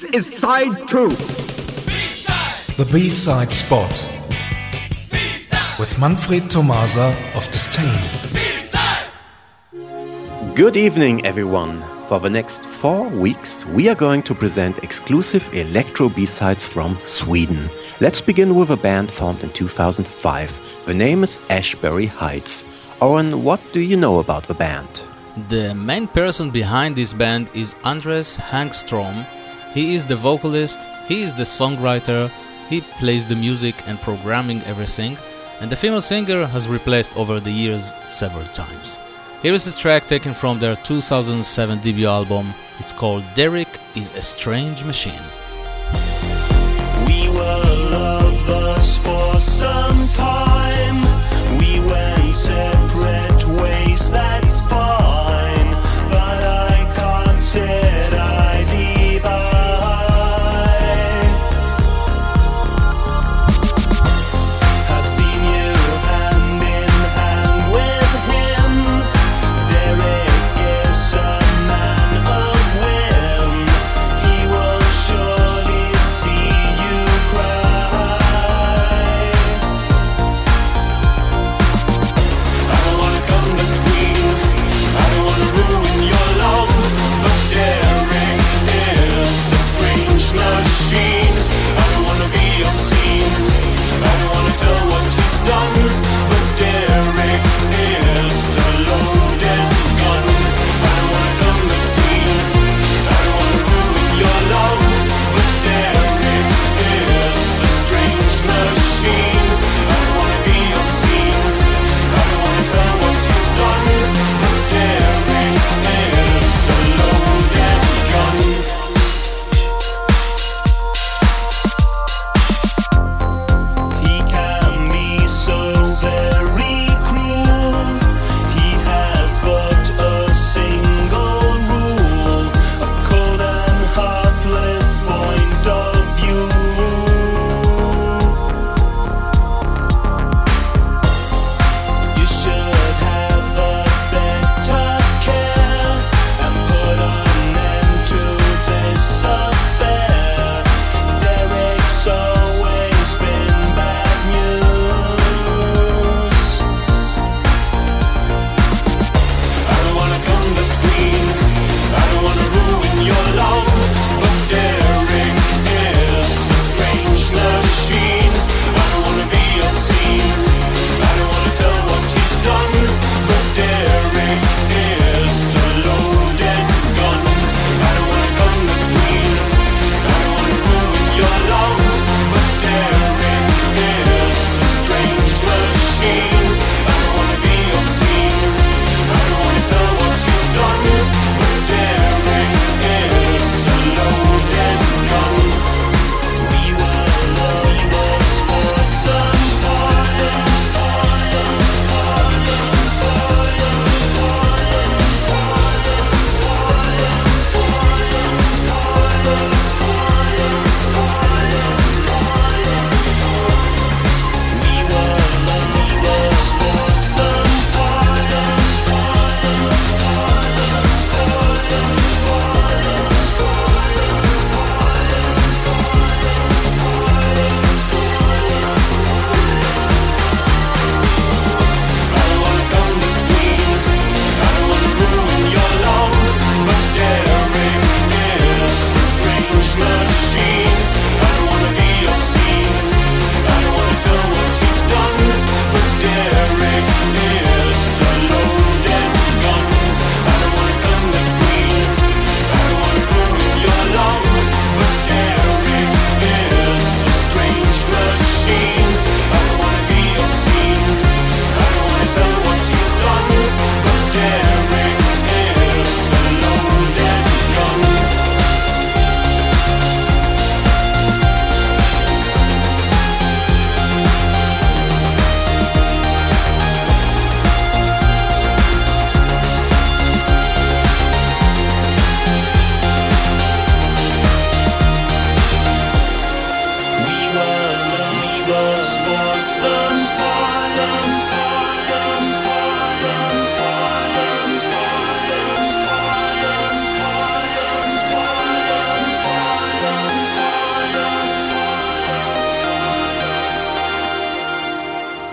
This is side two. The B-side spot with Manfred Tomasa of Disdain. Good evening, everyone. For the next four weeks, we are going to present exclusive electro B-sides from Sweden. Let's begin with a band formed in 2005. The name is Ashbury Heights. Oren, what do you know about the band? The main person behind this band is Anders Hagström. He is the vocalist, he is the songwriter, he plays the music and programming everything, and the female singer has replaced over the years several times. Here is a track taken from their 2007 debut album. It's called Derek is a Strange Machine. We were lovers for some time. We went separate ways, that's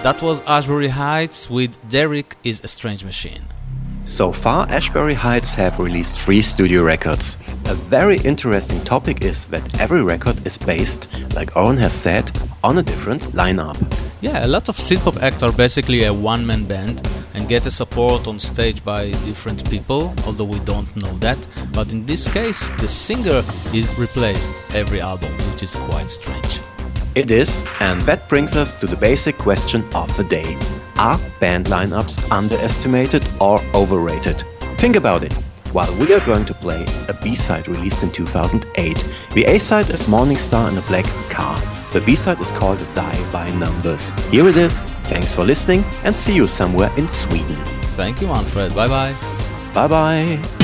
That was Ashbury Heights with Derek is a Strange Machine. So far, Ashbury Heights have released three studio records. A very interesting topic is that every record is based, like Oren has said, on a different lineup. Yeah, a lot of synth-pop acts are basically a one-man band and get a support on stage by different people, although we don't know that. But in this case, the singer is replaced every album, which is quite strange. It is, and that brings us to the basic question of the day. Are band lineups underestimated or overrated? Think about it. While we are going to play a B-side released in 2008, the A-side is Morning Star in a Black Car. The B-side is called Die by Numbers. Here it is. Thanks for listening and see you somewhere in Sweden. Thank you, Manfred. Bye bye. Bye bye.